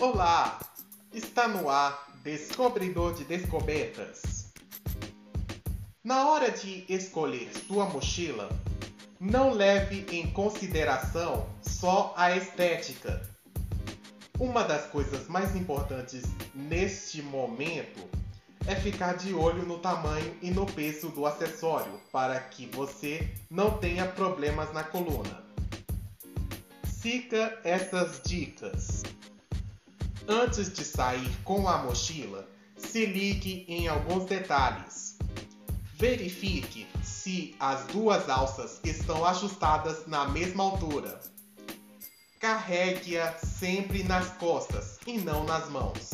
Olá! Está no ar Descobridor de Descobertas. Na hora de escolher sua mochila, não leve em consideração só a estética. Uma das coisas mais importantes neste momento é ficar de olho no tamanho e no peso do acessório para que você não tenha problemas na coluna. Siga essas dicas. Antes de sair com a mochila, se ligue em alguns detalhes. Verifique se as duas alças estão ajustadas na mesma altura. Carregue-a sempre nas costas e não nas mãos.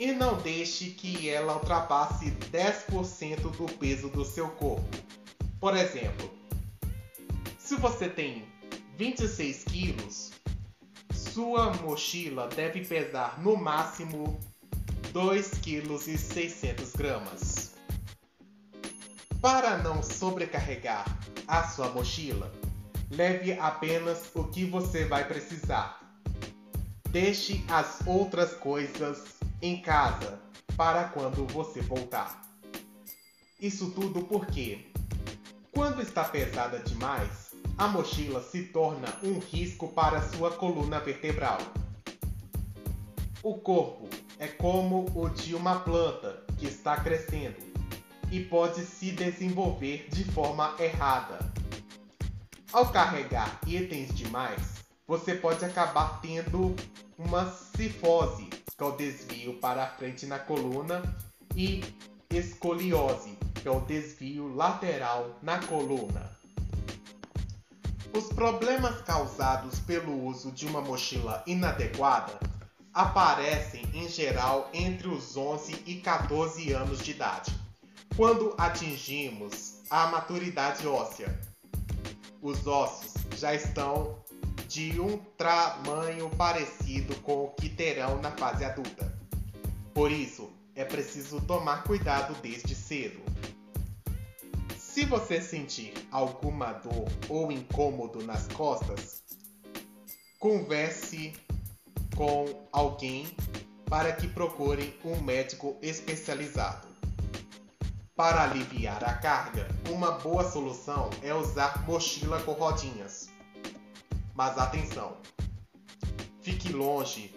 E não deixe que ela ultrapasse 10% do peso do seu corpo. Por exemplo, se você tem 26 quilos, sua mochila deve pesar no máximo 2,6 kg. Para não sobrecarregar a sua mochila, leve apenas o que você vai precisar. Deixe as outras coisas em casa para quando você voltar. Isso tudo porque, quando está pesada demais, a mochila se torna um risco para sua coluna vertebral. O corpo é como o de uma planta que está crescendo e pode se desenvolver de forma errada. Ao carregar itens demais, você pode acabar tendo uma cifose, que é o desvio para a frente na coluna, e escoliose, que é o desvio lateral na coluna. Os problemas causados pelo uso de uma mochila inadequada aparecem em geral entre os 11 e 14 anos de idade, quando atingimos a maturidade óssea. Os ossos já estão de um tamanho parecido com o que terão na fase adulta. Por isso, é preciso tomar cuidado desde cedo. Se você sentir alguma dor ou incômodo nas costas, converse com alguém para que procure um médico especializado. Para aliviar a carga, uma boa solução é usar mochila com rodinhas. Mas atenção! Fique longe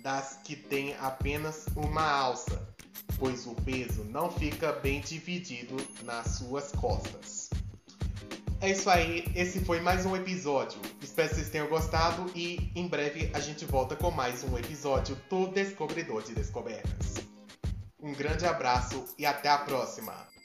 das que têm apenas uma alça pois o peso não fica bem dividido nas suas costas. É isso aí, esse foi mais um episódio. Espero que vocês tenham gostado e em breve a gente volta com mais um episódio do Descobridor de Descobertas. Um grande abraço e até a próxima!